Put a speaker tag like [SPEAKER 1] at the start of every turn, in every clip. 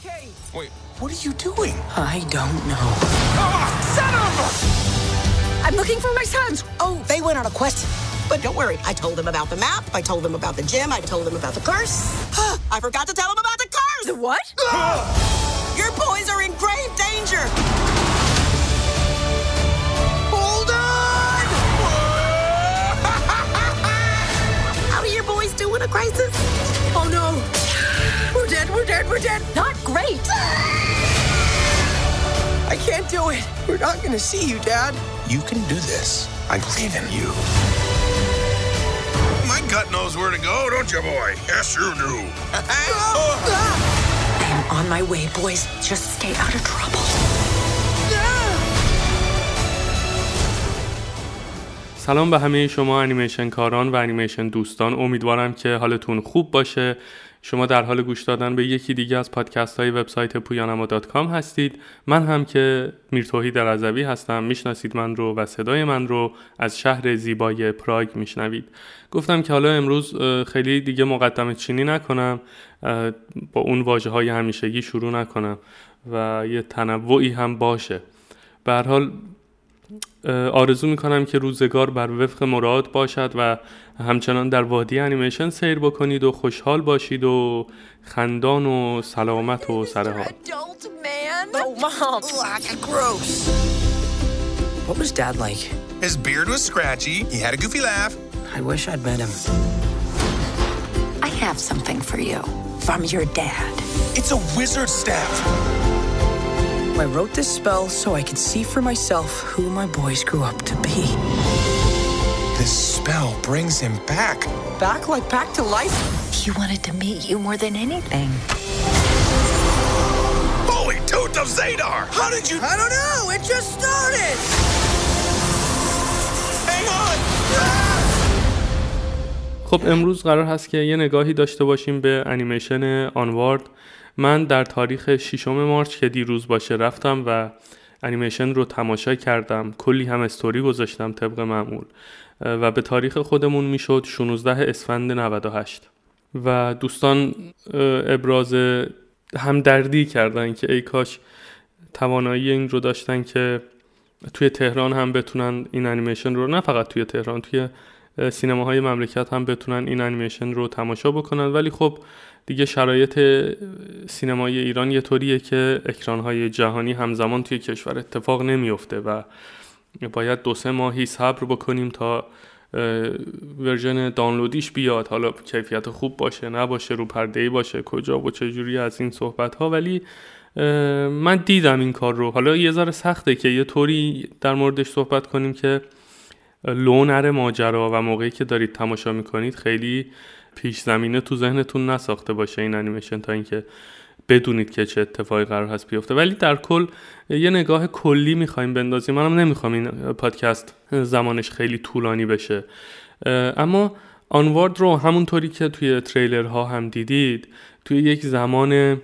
[SPEAKER 1] Okay.
[SPEAKER 2] Wait, what are you doing?
[SPEAKER 3] I don't know.
[SPEAKER 1] Oh, son of a...
[SPEAKER 4] I'm looking for my sons.
[SPEAKER 5] Oh, they went on a quest. But don't worry, I told them about the map, I told them about the gym, I told them about the curse. I forgot to tell them about the curse!
[SPEAKER 4] The what? Ah!
[SPEAKER 5] Your boys are in grave danger!
[SPEAKER 1] Hold on!
[SPEAKER 5] How do your boys do in a crisis?
[SPEAKER 4] Oh no. We're dead, we're dead, we're dead. Not great.
[SPEAKER 1] I can't do it. We're not gonna see you, Dad.
[SPEAKER 2] You can do this. I believe in you.
[SPEAKER 6] My gut knows where to go, don't you, boy? Yes, you do.
[SPEAKER 4] I'm on my way, boys. Just stay out of trouble.
[SPEAKER 7] سلام به همه شما انیمیشن کاران و انیمیشن دوستان امیدوارم که حالتون خوب باشه شما در حال گوش دادن به یکی دیگه از پادکست های وبسایت پویانما هستید. من هم که میرتوهی در رضوی هستم. می‌شناسید من رو و صدای من رو از شهر زیبای پراگ میشنوید. گفتم که حالا امروز خیلی دیگه مقدمه چینی نکنم. با اون واجه های همیشگی شروع نکنم و یه تنوعی هم باشه. به هر حال آرزو می‌کنم که روزگار بر وفق مراد باشد و همچنان در وادی انیمیشن سیر بکنید و خوشحال باشید و خندان و سلامت و سرحال
[SPEAKER 4] Adult man.
[SPEAKER 1] Oh, Mom. Ugh, gross.
[SPEAKER 3] What was Dad like?
[SPEAKER 6] His beard was scratchy. He had a goofy laugh.
[SPEAKER 3] I wish I'd met him.
[SPEAKER 4] I have something for you from your dad.
[SPEAKER 6] It's a wizard staff.
[SPEAKER 3] I wrote this spell so I could see for myself who my boys grew up to be.
[SPEAKER 6] This spell brings him back.
[SPEAKER 1] Back like back to life?
[SPEAKER 4] He wanted to meet you more than anything.
[SPEAKER 6] Holy tooth of Zadar! How did you?
[SPEAKER 1] I don't know. It just started.
[SPEAKER 6] Hang on!
[SPEAKER 7] خب امروز قرار هست که یه نگاهی داشته باشیم به انیمیشن آنوارد من در تاریخ 6 مارچ که دیروز باشه رفتم و انیمیشن رو تماشا کردم. کلی هم استوری گذاشتم طبق معمول. و به تاریخ خودمون می‌شد 16 اسفند 98 و دوستان ابراز همدردی کردن که ای کاش توانایی این رو داشتن که توی تهران هم بتونن این انیمیشن رو نه فقط توی تهران توی سینماهای مملکت هم بتونن این انیمیشن رو تماشا بکنن. ولی خب دیگه شرایط سینمای ایران یه طوریه که اکرانهای جهانی همزمان توی کشور اتفاق نمیفته و باید دو سه ماهی صبر بکنیم تا ورژن دانلودیش بیاد. حالا کیفیت خوب باشه نباشه رو پرده باشه کجا و چجوری از این صحبت ها ولی من دیدم این کار رو. حالا یه ذره سخته که یه طوری در موردش صحبت کنیم که لو نره ماجرا و موقعی که دارید تماشا می‌کنید خیلی پیش زمینه تو ذهنتون نساخته باشه این انیمیشن تا اینکه بدونید که چه اتفاقی قرار هست بیفته. ولی در کل یه نگاه کلی می‌خوایم بندازیم. منم نمی‌خوام این پادکست زمانش خیلی طولانی بشه. اما آنوارد رو همونطوری که توی تریلرها هم دیدید توی یک زمان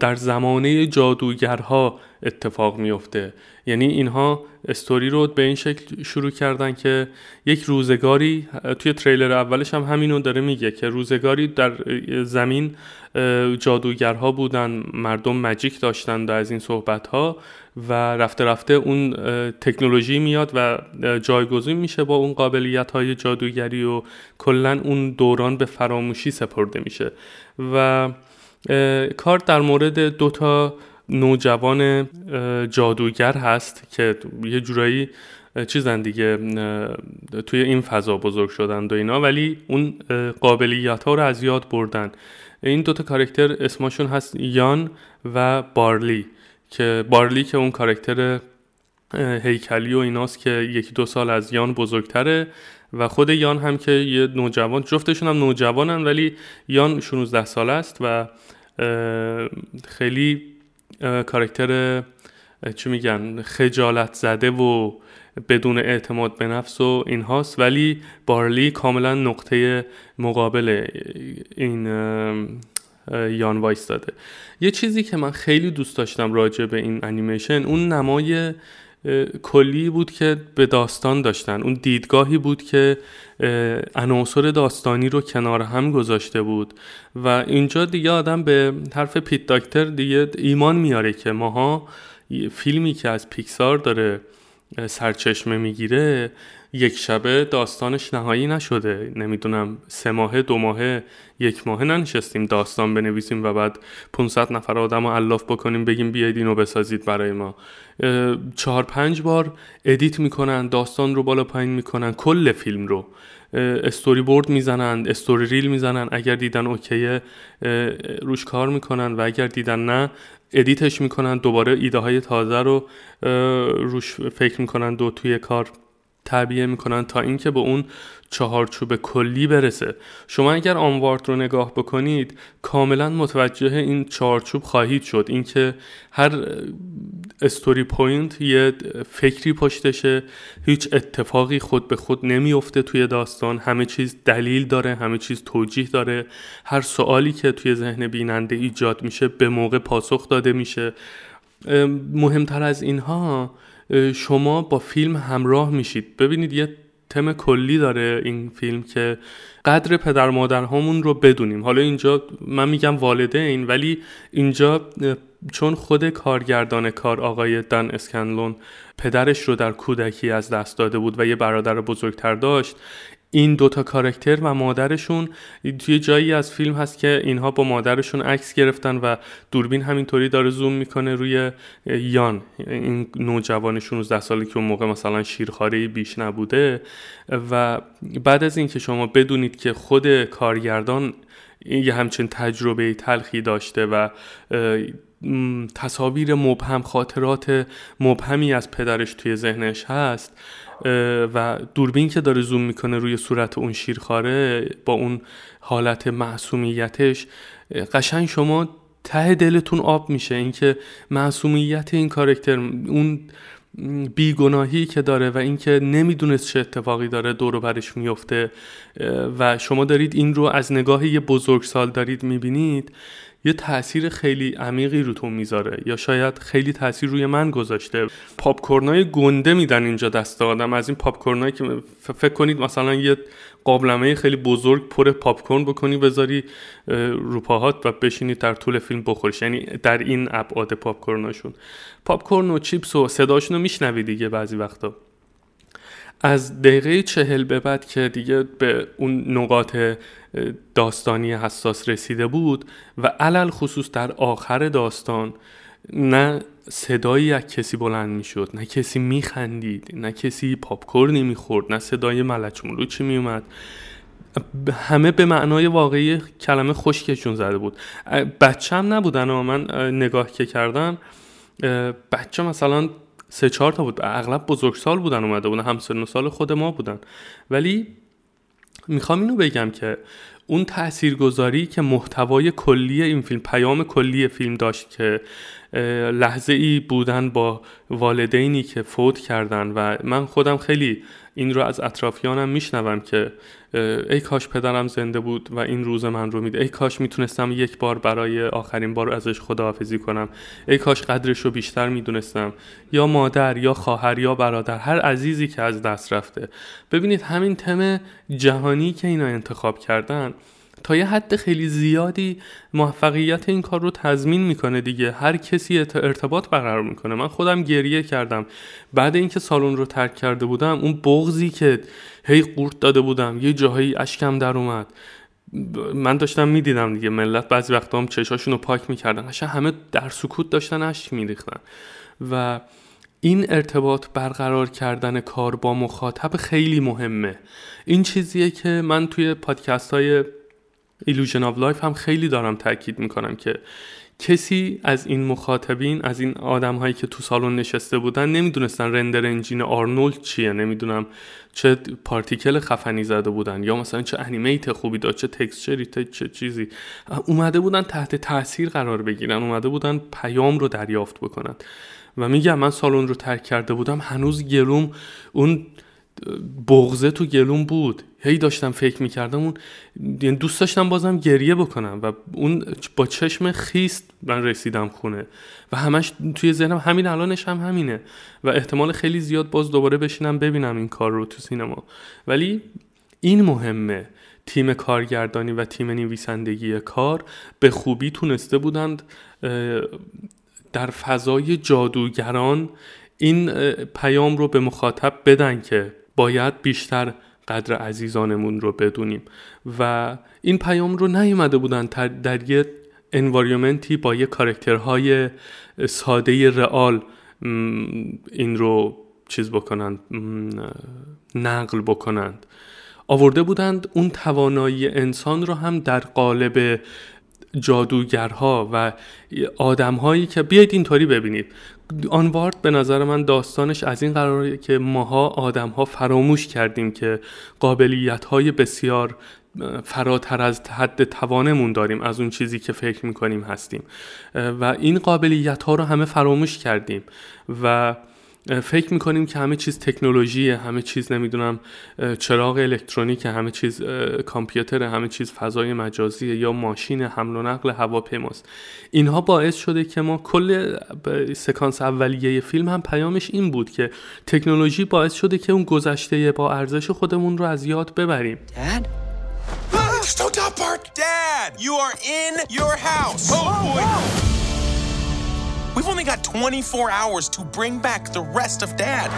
[SPEAKER 7] در زمانه جادوگرها اتفاق میفته یعنی اینها استوری رو به این شکل شروع کردن که یک روزگاری توی تریلر اولش هم همینو داره میگه که روزگاری در زمین جادوگرها بودن مردم مجیک داشتن از این صحبت ها و رفته رفته اون تکنولوژی میاد و جایگزین میشه با اون قابلیت های جادوگری و کلا اون دوران به فراموشی سپرده میشه. و کار در مورد دو تا نوجوان جادوگر هست که یه جورایی چیزن دیگه توی این فضا بزرگ شدن و اینا ولی اون قابلیت ها رو از یاد بردن. این دوتا کارکتر اسمشون هست یان و بارلی که بارلی که اون کارکتر هیکلی و ایناست که یکی دو سال از یان بزرگتره و خود یان هم که یه نوجوان جفتشون هم نوجوانن ولی یان 16 سال است و خیلی character چی میگن خجالت زده و بدون اعتماد به نفس و اینهاست. ولی بارلی کاملا نقطه مقابل این یان وایستاده. یه چیزی که من خیلی دوست داشتم راجع به این انیمیشن اون نمای کلی بود که به داستان داشتن. اون دیدگاهی بود که عناصر داستانی رو کنار هم گذاشته بود. و اینجا دیگه آدم به حرف پیت داکتر دیگه ایمان میاره که ماها فیلمی که از پیکسار داره سرچشمه می‌گیره یک شبه داستانش نهایی نشده. نمی‌دونم سه ماهه دو ماهه یک ماهه ننشستیم داستان بنویسیم و بعد 500 نفر آدم رو علاف بکنیم بگیم بیاید اینو بسازید برای ما. چهار پنج بار edit می‌کنن داستان رو بالا پایین می‌کنن کل فیلم رو. استوری بورد می‌زنن story reel می‌زنن اگر دیدن OK ـه روش کار می‌کنن و اگر دیدن نه edit ش می‌کنن دوباره ایده های تازه رو روش فکر می‌کنن و توی کار. تعبیه می‌کنن تا اینکه به اون چهارچوب کلی برسه. شما اگر Onward رو نگاه بکنید کاملا متوجه این چهارچوب خواهید شد. اینکه هر story point یه فکری پشتشه هیچ اتفاقی خود به خود نمیفته توی داستان. همه چیز دلیل داره همه چیز توجیه داره. هر سوالی که توی ذهن بیننده ایجاد میشه به موقع پاسخ داده میشه. مهمتر از اینها شما با فیلم همراه میشید. ببینید یه تم کلی داره این فیلم که قدر پدر مادر همون رو بدونیم. حالا اینجا من میگم والدین ولی اینجا چون خود کارگردان کار آقای دن اسکنلون پدرش رو در کودکی از دست داده بود و یه برادر بزرگتر داشت این دوتا کارکتر و مادرشون توی جایی از فیلم هست که اینها با مادرشون عکس گرفتن و دوربین همینطوری داره زوم می‌کنه روی یان این نوجوان 16 سالی که اون موقع مثلا شیرخاره بیش نبوده. و بعد از اینکه شما بدونید که خود کارگردان یه همچین تجربه تلخی داشته و تصاویر مبهم خاطرات مبهمی از پدرش توی ذهنش هست و دوربین که داره زوم می‌کنه روی صورت اون شیرخواره با اون حالت معصومیتش قشنگ شما ته دلتون آب میشه. اینکه معصومیت این کارکتر اون بیگناهی که داره و اینکه نمی‌دونست چه اتفاقی داره دور برش میفته و شما دارید این رو از نگاه یه بزرگسال دارید می‌بینید. یه تاثیر خیلی عمیقی روتون می‌ذاره یا شاید خیلی تاثیر روی من گذاشته. پاپکورنای گنده میدن اینجا دست آدم. از این پاپکورنایی که فکر کنید مثلا یه قابلمه خیلی بزرگ پر پاپکورن بکنی بذاری روپاهات و بشینی در طول فیلم بخوریش یعنی در این ابعاد پاپکورناشون. پاپکورن و چیپس و صداشون رو میشنوی دیگه بعضی وقتا. از دقیقه چهل به بعد که دیگه به اون نقاط داستانی حساس رسیده بود و علل خصوص در آخر داستان نه صدایی از کسی بلند می‌شد نه کسی میخندید نه کسی پاپکورنی می‌خورد نه صدای ملچ ملوچی میومد همه به معنای واقعی کلمه خشکشون زده بود. بچم نبودن و من نگاه که کردم بچه مثلا سه چهار تا بود. اغلب بزرگسال بودن اومده بودن. همسن سال خود ما بودن. ولی می‌خوام اینو بگم که اون تاثیرگذاری که محتوای کلی این فیلم پیام کلی فیلم داشت که لحظه ای بودن با والدینی که فوت کردن و من خودم خیلی این رو از اطرافیانم میشنوم که ای کاش پدرم زنده بود و این روز من رو میده ای کاش می‌تونستم یک بار برای آخرین بار ازش خداحافظی کنم. ای کاش قدرش رو بیشتر می‌دونستم. یا مادر یا خواهر یا برادر هر عزیزی که از دست رفته. ببینید همین تم جهانی که اینا انتخاب کردن تا یه حد خیلی زیادی موفقیت این کار رو تضمین می‌کنه دیگه. هر کسی ارتباط برقرار می‌کنه. من خودم گریه کردم. بعد اینکه سالن رو ترک کرده بودم اون بغزی که هی قورت داده بودم یه جاهایی اشکم در اومد. من داشتم می‌دیدم دیگه. ملت بعضی وقتا هم چشاشون رو پاک می‌کردن. قشنگ همه در سکوت داشتن اشک میریختن. و این ارتباط برقرار کردن کار با مخاطب خیلی مهمه. این چیزیه که من توی پادکست های Illusion of Life هم خیلی دارم تاکید می‌کنم که کسی از این مخاطبین از این آدم هایی که تو سالن نشسته بودن نمی‌دونستن render engine Arnold چیه نمی‌دونم چه پارتیکل خفنی زده بودن یا مثلا چه انیمیت خوبی داشت چه تکسچری چه چیزی. اومده بودن تحت تاثیر قرار بگیرن اومده بودن پیام رو دریافت بکنن. و میگم من سالن رو ترک کرده بودم هنوز گلوم اون بغزه تو گلون بود. هی داشتم فکر می‌کردم اون یعنی دوست داشتم بازم گریه بکنم و اون با چشم خیست من رسیدم خونه. و همش توی ذهنم همین الانش هم همینه. و احتمال خیلی زیاد باز دوباره بشینم ببینم این کار رو تو سینما. ولی این مهمه. تیم کارگردانی و تیم نویسندگی کار به خوبی تونسته بودند در فضای جادوگران این پیام رو به مخاطب بدن که باید بیشتر قدر عزیزانمون رو بدونیم. و این پیام رو نیومده بودن در یه انواریومنتی با یه کارکترهای ساده رئال این رو چیز بکنند نقل بکنند. آورده بودند اون توانایی انسان رو هم در قالب جادوگرها و آدمهایی که بیاید اینطوری ببینید. آنوارد به نظر من داستانش از این قراره که ماها آدمها فراموش کردیم که قابلیت های بسیار فراتر از حد توانمون داریم از اون چیزی که فکر می‌کنیم هستیم. و این قابلیت ها رو همه فراموش کردیم. و فکر می‌کنیم که همه چیز تکنولوژیه همه چیز نمی‌دونم چراغ الکترونیک همه چیز کامپیوتر همه چیز فضای مجازی یا ماشین حمل و نقل هواپیماست اینها باعث شده که ما کل سکانس اولیه فیلم هم پیامش این بود که تکنولوژی باعث شده که اون گذشته با ارزش خودمون رو از یاد ببریم
[SPEAKER 6] Dad? Dad, you are in your house. Oh, boy. We've only got 24 hours to bring back the rest of Dad.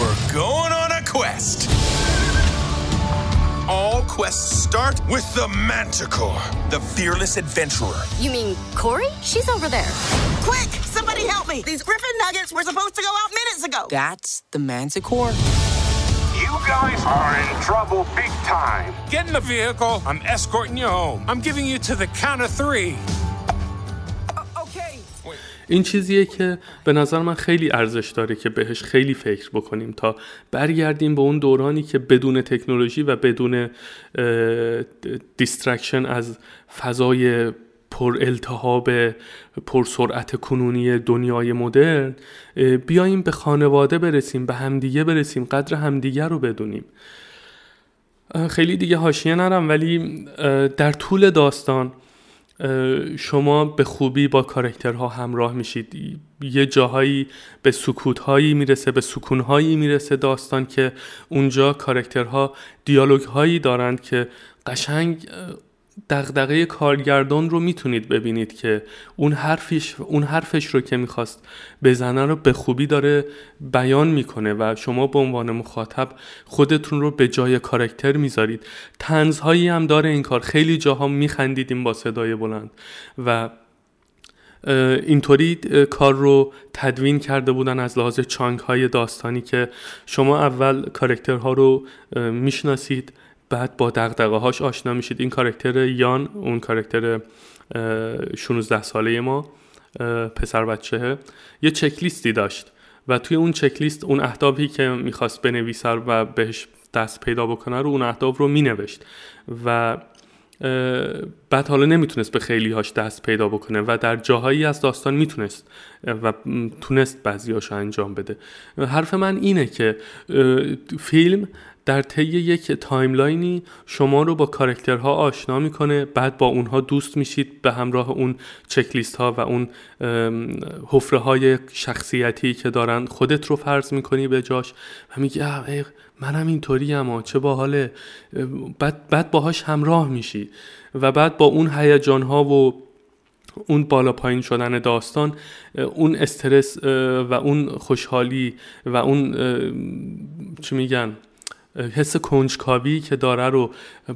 [SPEAKER 6] We're going on a quest. All quests start with the Manticore, the fearless adventurer.
[SPEAKER 8] You mean Corey? She's over there.
[SPEAKER 5] Quick! Somebody help me! These Griffin nuggets were supposed to go out minutes ago!
[SPEAKER 3] That's the Manticore?
[SPEAKER 9] You guys are in trouble big time. Get in the vehicle. I'm escorting you home. I'm giving you to the count of three.
[SPEAKER 7] این چیزیه که به نظر من خیلی ارزش داره که بهش خیلی فکر بکنیم تا برگردیم به اون دورانی که بدون تکنولوژی و بدون distraction از فضای پر التهاب پر سرعت کنونی دنیای مدرن بیاییم به خانواده برسیم به همدیگه برسیم قدر همدیگه رو بدونیم. خیلی دیگه حاشیه نرم ولی در طول داستان شما به خوبی با کارکترها همراه میشید. یه جاهایی به سکوتهایی می‌رسه به سکونهایی می‌رسه داستان که اونجا کارکترها دیالوگ هایی دارند که قشنگ دغدغه کارگردان رو می‌تونید ببینید که اون حرفش اون حرفش رو که می‌خواست بزنه رو به خوبی داره بیان می‌کنه و شما به عنوان مخاطب خودتون رو به جای کارکتر می‌ذارید. تنزهایی هم داره این کار. خیلی جاها میخندیدیم با صدای بلند و اینطوری کار رو تدوین کرده بودن از لحاظ چانگ های داستانی که شما اول کارکترها رو می‌شناسید. بعد با دقدقه هاش آشنا میشید. این کارکتر یان اون کارکتر 16 ساله ما پسر بچهه. یه چکلیستی داشت و توی اون چکلیست اون اهدافی که می‌خواست بنویسه و بهش دست پیدا بکنه رو اون اهداف رو مینوشت و بعد حالا نمی‌تونست به خیلی هاش دست پیدا بکنه و در جاهایی از داستان می‌تونست و تونست بعضیاشو انجام بده. حرف من اینه که فیلم در طی یک timeline ی شما رو با character ها آشنا می‌کنه بعد با اونها دوست میشید به همراه اون چکلیست ها و اون حفره های شخصیتی که دارن خودت رو فرض می‌کنی به جاش و میگی منم اینطوری اما چه باحاله. بعد, بعد باهاش همراه میشی و بعد با اون هیجان ها و اون بالا پایین شدن داستان اون استرس و اون خوشحالی و اون چی میگن؟ حس کنجکاوی که داره رو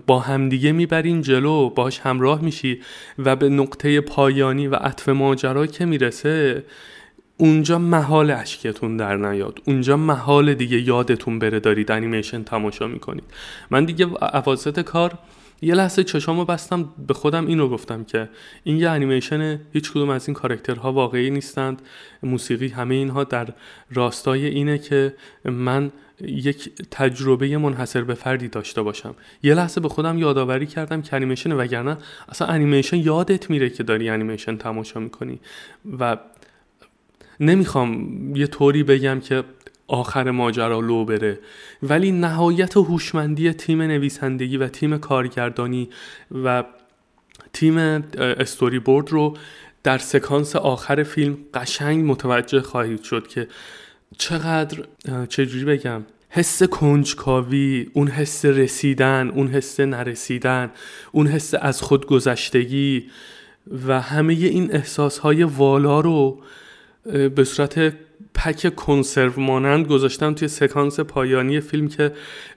[SPEAKER 7] با همدیگه می‌برین جلو باش همراه میشی و به نقطه پایانی و عطف ماجرا که می‌رسه اونجا محال اشکتون در نیاد. اونجا محال دیگه یادتون بره دارید انیمیشن تماشا می‌کنید. من دیگه عواسط کار یه لحظه چشامو بستم به خودم اینو گفتم که این یه انیمیشن هیچ کدوم از این کارکترها واقعی نیستند. موسیقی همه اینها در راستای اینه که من یک تجربه منحصر به فردی داشته باشم. یه لحظه به خودم یادآوری کردم که انیمیشنه وگرنه اصلا انیمیشن یادت میره که داری انیمیشن تماشا می‌کنی. و نمی‌خوام یه طوری بگم که آخر ماجرا لو بره ولی نهایت هوشمندی تیم نویسندگی و تیم کارگردانی و تیم استوری بورد رو در سکانس آخر فیلم قشنگ متوجه خواهید شد که چقدر چجوری بگم؟ حس کنجکاوی اون حس رسیدن اون حس نرسیدن اون حس از خود گذشتگی و همه این احساس های والا رو به صورت پک کنسرو مانند گذاشتم توی سکانس پایانی فیلم که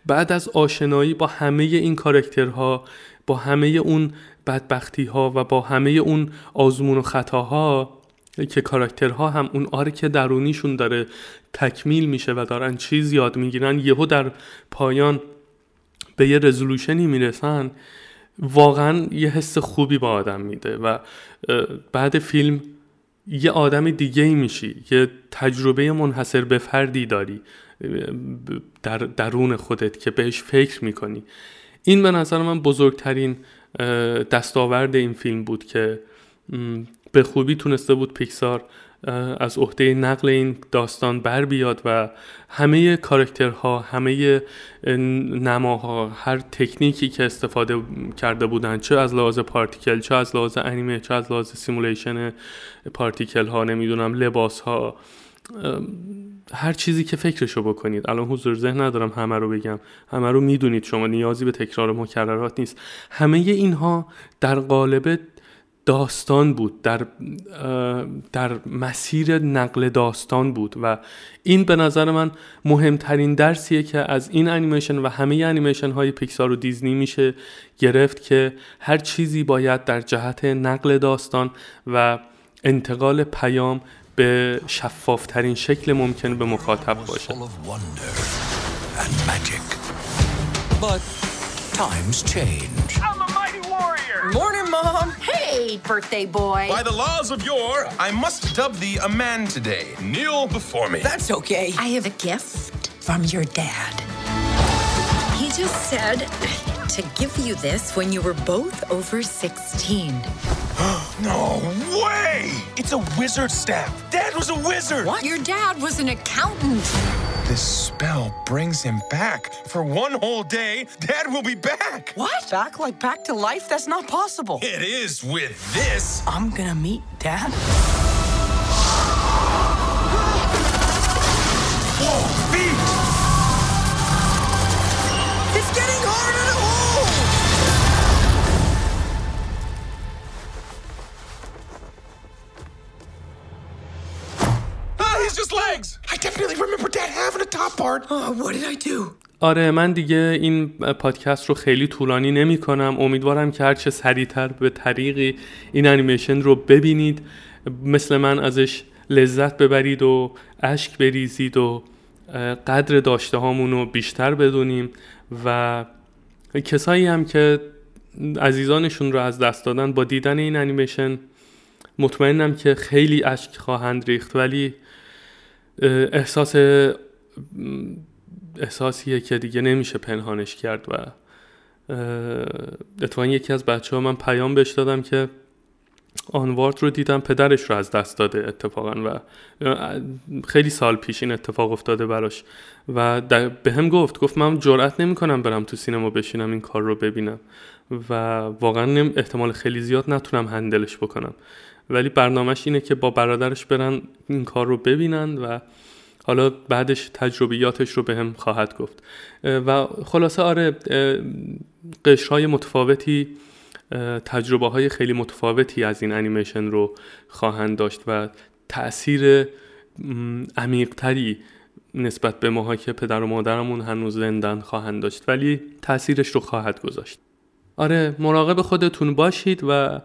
[SPEAKER 7] بعد از آشنایی با همه این کارکترها با همه اون بدبختی ها و با همه اون آزمون و خطاها که کاراکترها هم اون آرک درونیشون داره تکمیل میشه و دارن چیز یاد می‌گیرن یهو در پایان به یه رزولوشنی می‌رسن واقعا یه حس خوبی با آدم میده و بعد فیلم یه آدم دیگه ای میشی یه تجربه منحصر به فردی داری در درون خودت که بهش فکر می‌کنی. این به نظر من بزرگترین دستاورد این فیلم بود که به خوبی تونسته بود پیکسار از عهده نقل این داستان بر بیاد و همه character ها همه نماها هر تکنیکی که استفاده کرده بودن چه از لحاظ particle چه از لحاظ انیمه چه از لحاظ simulation particle ها نمی‌دونم لباس ها هر چیزی که فکرشو بکنید. الان حضور ذهن ندارم همه رو بگم. همه رو می‌دونید. شما نیازی به تکرار مکررات نیست. همه اینها در قالب داستان بود در در مسیر نقل داستان بود و این به نظر من مهمترین درسیه که از این انیمیشن و همه انیمیشن های پیکسار و دیزنی میشه گرفت که هر چیزی باید در جهت نقل داستان و انتقال پیام به شفافترین شکل ممکن به مخاطب باشه.
[SPEAKER 1] Morning, Mom.
[SPEAKER 8] Hey, birthday boy.
[SPEAKER 6] By the laws of yore, I must dub thee a man today. Kneel before me.
[SPEAKER 1] That's okay.
[SPEAKER 4] I have a gift from your dad. He just said to give you this when you were both over 16.
[SPEAKER 6] no way! It's a wizard staff. Dad was a wizard.
[SPEAKER 4] What? Your dad was an accountant.
[SPEAKER 6] This spell brings him back. For one whole day, Dad will be back.
[SPEAKER 1] What? Back like back to life? That's not possible.
[SPEAKER 6] It is with this.
[SPEAKER 1] I'm gonna meet Dad?
[SPEAKER 6] Whoa, feet!
[SPEAKER 1] It's getting harder to hold!
[SPEAKER 6] Ah, he's just legs! I definitely remember Dad having a top part.
[SPEAKER 1] Oh, what did I do?
[SPEAKER 7] آره من دیگه این پادکست رو خیلی طولانی نمی کنم امیدوارم که هرچه سریعتر به طریقی این انیمیشن رو ببینید مثل من ازش لذت ببرید و اشک بریزید و قدر داشته هامون رو بیشتر بدونیم و کسایی هم که عزیزانشون رو از دست دادن با دیدن این انیمیشن مطمئنم که خیلی اشک خواهند ریخت ولی احساس احساسیه که دیگه نمیشه پنهانش کرد و اتفاقا یکی از بچه ها من پیام بهش دادم که آنوارد رو دیدم پدرش رو از دست داده اتفاقا و خیلی سال پیش این اتفاق افتاده براش و به هم گفت گفت من جرأت نمی کنم برم تو سینما بشینم این کار رو ببینم و واقعا احتمال خیلی زیاد نتونم هندلش بکنم. ولی برنامهش اینه که با برادرش برن این کار رو ببینن و حالا بعدش تجربیاتش رو به هم خواهد گفت. و خلاصه آره قشرهای متفاوتی تجربه های خیلی متفاوتی از این انیمیشن رو خواهند داشت و تاثیر عمیقتری نسبت به ماها که پدر و مادرمون هنوز زندن خواهند داشت ولی تاثیرش رو خواهد گذاشت. آره مراقب خودتون باشید و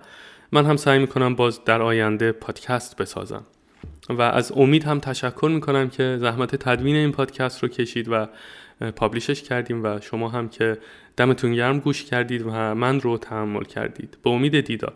[SPEAKER 7] من هم سعی می‌کنم باز در آینده پادکست بسازم. و از امید هم تشکر می‌کنم که زحمت تدوین این پادکست رو کشید و پابلیشش کردیم و شما هم که دمتون گرم گوش کردید و من رو تحمل کردید. به امید دیدار.